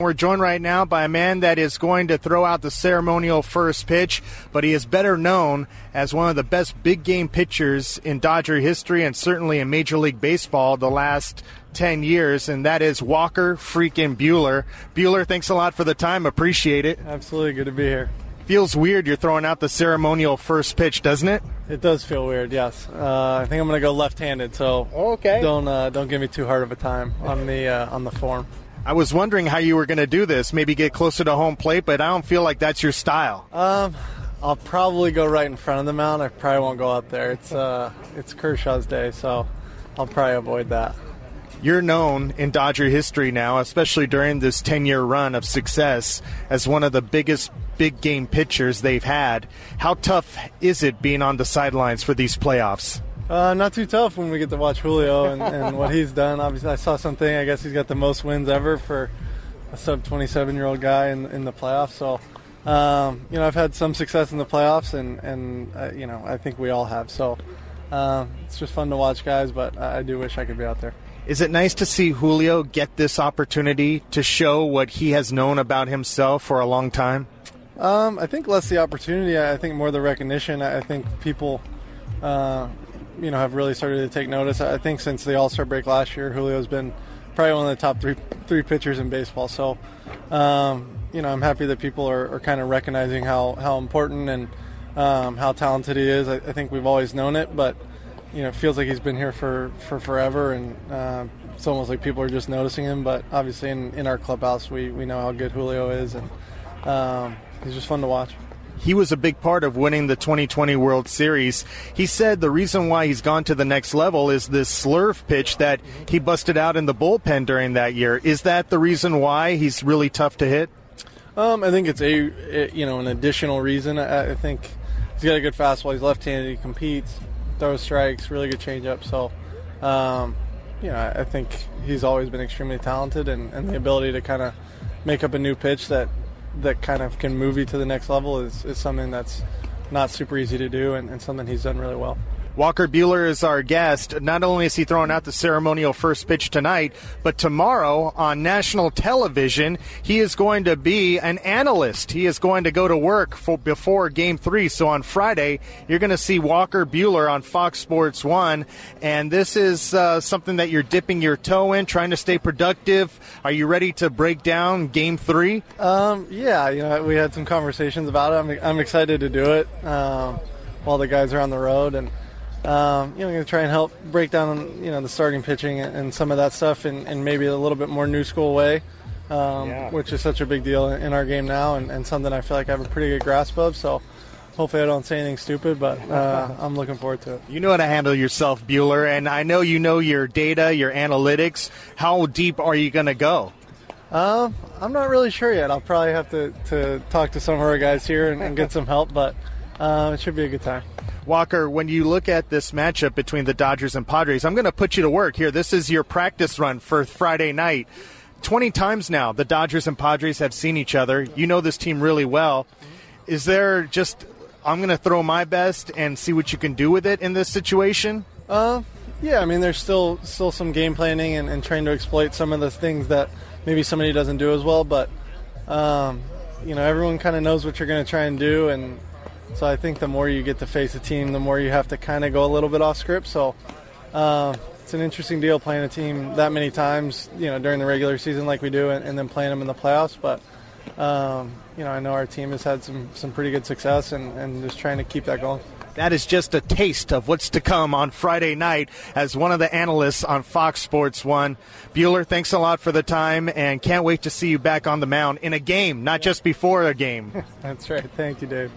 We're joined right now by a man that is going to throw out the ceremonial first pitch, but he is better known as one of the best big game pitchers in Dodger history and certainly in Major League Baseball the last 10 years, and that is Walker freaking Buehler. Buehler, thanks a lot for the time. Appreciate it. Absolutely good to be here. Feels weird you're throwing out the ceremonial first pitch, doesn't it? It does feel weird, yes. Uh, I think I'm going to go left-handed, so okay. don't uh, don't give me too hard of a time on the uh, on the form. I was wondering how you were going to do this. Maybe get closer to home plate, but I don't feel like that's your style. Um, I'll probably go right in front of the mound. I probably won't go up there. It's uh, it's Kershaw's day, so I'll probably avoid that. You're known in Dodger history now, especially during this 10 year run of success, as one of the biggest big game pitchers they've had. How tough is it being on the sidelines for these playoffs? Uh, not too tough when we get to watch Julio and, and, what he's done. Obviously, I saw something. I guess he's got the most wins ever for a sub 27 year old guy in, in the playoffs. So, um, you know, I've had some success in the playoffs, and and uh, you know, I think we all have. So, uh, it's just fun to watch guys, but I, I do wish I could be out there. Is it nice to see Julio get this opportunity to show what he has known about himself for a long time? Um, I think less the opportunity. I think more the recognition. I think people uh, you know have really started to take notice. I think since the All Star break last year, Julio's been probably one of the top three three pitchers in baseball. So, um, you know, I'm happy that people are, are, kind of recognizing how how important and um, how talented he is. I, I, think we've always known it, but you know, it feels like he's been here for for forever, and uh, it's almost like people are just noticing him. But obviously, in, in our clubhouse, we we know how good Julio is, and um, he's just fun to watch he was a big part of winning the 2020 World Series. He said the reason why he's gone to the next level is this slurve pitch that he busted out in the bullpen during that year. Is that the reason why he's really tough to hit? Um, I think it's a you know an additional reason. I, I think he's got a good fastball. He's left-handed. He competes, throws strikes, really good changeup. So, um, you know, I think he's always been extremely talented, and, and the ability to kind of make up a new pitch that that kind of can move you to the next level is, is something that's not super easy to do and, and something he's done really well. Walker Buehler is our guest. Not only is he throwing out the ceremonial first pitch tonight, but tomorrow on national television, he is going to be an analyst. He is going to go to work for before game three. So on Friday, you're going to see Walker Buehler on Fox Sports One. And this is uh, something that you're dipping your toe in, trying to stay productive. Are you ready to break down game three? Um, yeah, you know, we had some conversations about it. I'm, I'm excited to do it um, while the guys are on the road. And, um, you know, I'm going to try and help break down, you know, the starting pitching and, some of that stuff in, in, maybe a little bit more new school way, um, yeah. which is such a big deal in, our game now and, and, something I feel like I have a pretty good grasp of. So hopefully I don't say anything stupid, but uh, I'm looking forward to it. You know how to handle yourself, Buehler, and I know you know your data, your analytics. How deep are you going to go? Um, I'm not really sure yet. I'll probably have to, to talk to some of our guys here and, and get some help, but uh, it should be a good time. Walker, when you look at this matchup between the Dodgers and Padres, I'm going to put you to work here. This is your practice run for Friday night. 20 times now, the Dodgers and Padres have seen each other. You know this team really well. Is there just, I'm going to throw my best and see what you can do with it in this situation? Uh, yeah, I mean, there's still still some game planning and, and trying to exploit some of the things that maybe somebody doesn't do as well, but, um, you know, everyone kind of knows what you're going to try and do, and so I think the more you get to face a team, the more you have to kind of go a little bit off script. So uh, it's an interesting deal playing a team that many times, you know, during the regular season like we do, and, and then playing them in the playoffs. But um, you know, I know our team has had some some pretty good success, and, and just trying to keep that going. That is just a taste of what's to come on Friday night as one of the analysts on Fox Sports 1. Buehler, thanks a lot for the time and can't wait to see you back on the mound in a game, not just before a game. That's right. Thank you, Dave.